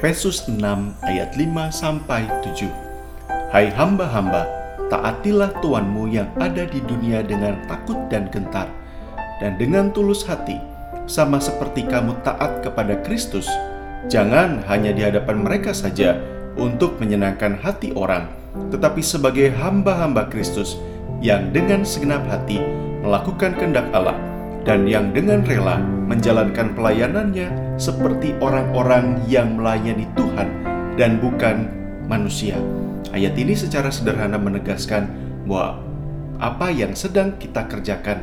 Efesus 6 ayat 5 sampai 7. Hai hamba-hamba, taatilah Tuanmu yang ada di dunia dengan takut dan gentar, dan dengan tulus hati, sama seperti kamu taat kepada Kristus. Jangan hanya di hadapan mereka saja untuk menyenangkan hati orang, tetapi sebagai hamba-hamba Kristus yang dengan segenap hati melakukan kehendak Allah dan yang dengan rela menjalankan pelayanannya seperti orang-orang yang melayani Tuhan dan bukan manusia. Ayat ini secara sederhana menegaskan bahwa apa yang sedang kita kerjakan,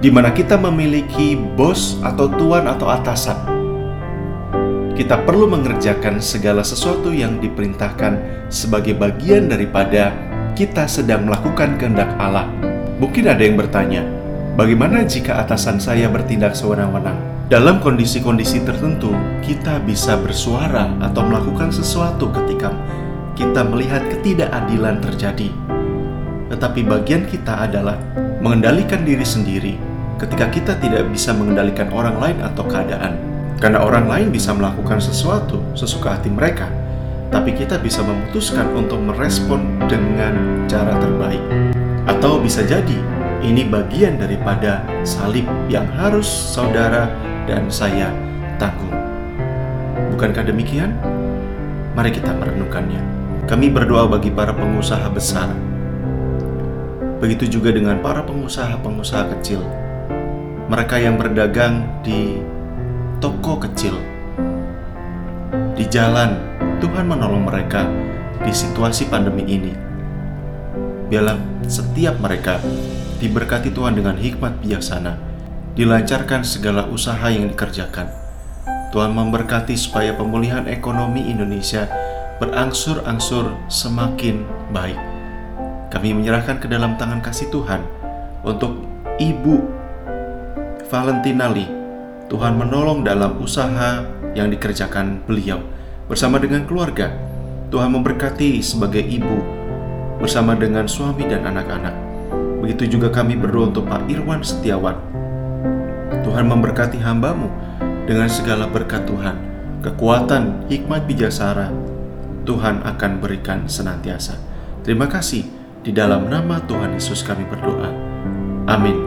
di mana kita memiliki bos atau tuan atau atasan, kita perlu mengerjakan segala sesuatu yang diperintahkan sebagai bagian daripada kita sedang melakukan kehendak Allah. Mungkin ada yang bertanya, Bagaimana jika atasan saya bertindak sewenang-wenang? Dalam kondisi-kondisi tertentu, kita bisa bersuara atau melakukan sesuatu ketika kita melihat ketidakadilan terjadi. Tetapi bagian kita adalah mengendalikan diri sendiri ketika kita tidak bisa mengendalikan orang lain atau keadaan. Karena orang lain bisa melakukan sesuatu sesuka hati mereka, tapi kita bisa memutuskan untuk merespon dengan cara terbaik. Atau bisa jadi ini bagian daripada salib yang harus saudara dan saya tanggung. Bukankah demikian? Mari kita merenungkannya. Kami berdoa bagi para pengusaha besar. Begitu juga dengan para pengusaha-pengusaha kecil. Mereka yang berdagang di toko kecil. Di jalan, Tuhan menolong mereka di situasi pandemi ini. Biarlah setiap mereka diberkati Tuhan dengan hikmat bijaksana, dilancarkan segala usaha yang dikerjakan. Tuhan memberkati supaya pemulihan ekonomi Indonesia berangsur-angsur semakin baik. Kami menyerahkan ke dalam tangan kasih Tuhan untuk Ibu Valentina Lee. Tuhan menolong dalam usaha yang dikerjakan beliau bersama dengan keluarga. Tuhan memberkati sebagai ibu bersama dengan suami dan anak-anak. Begitu juga kami berdoa untuk Pak Irwan Setiawan. Tuhan memberkati hambamu dengan segala berkat Tuhan, kekuatan, hikmat bijaksana Tuhan akan berikan senantiasa. Terima kasih. Di dalam nama Tuhan Yesus kami berdoa. Amin.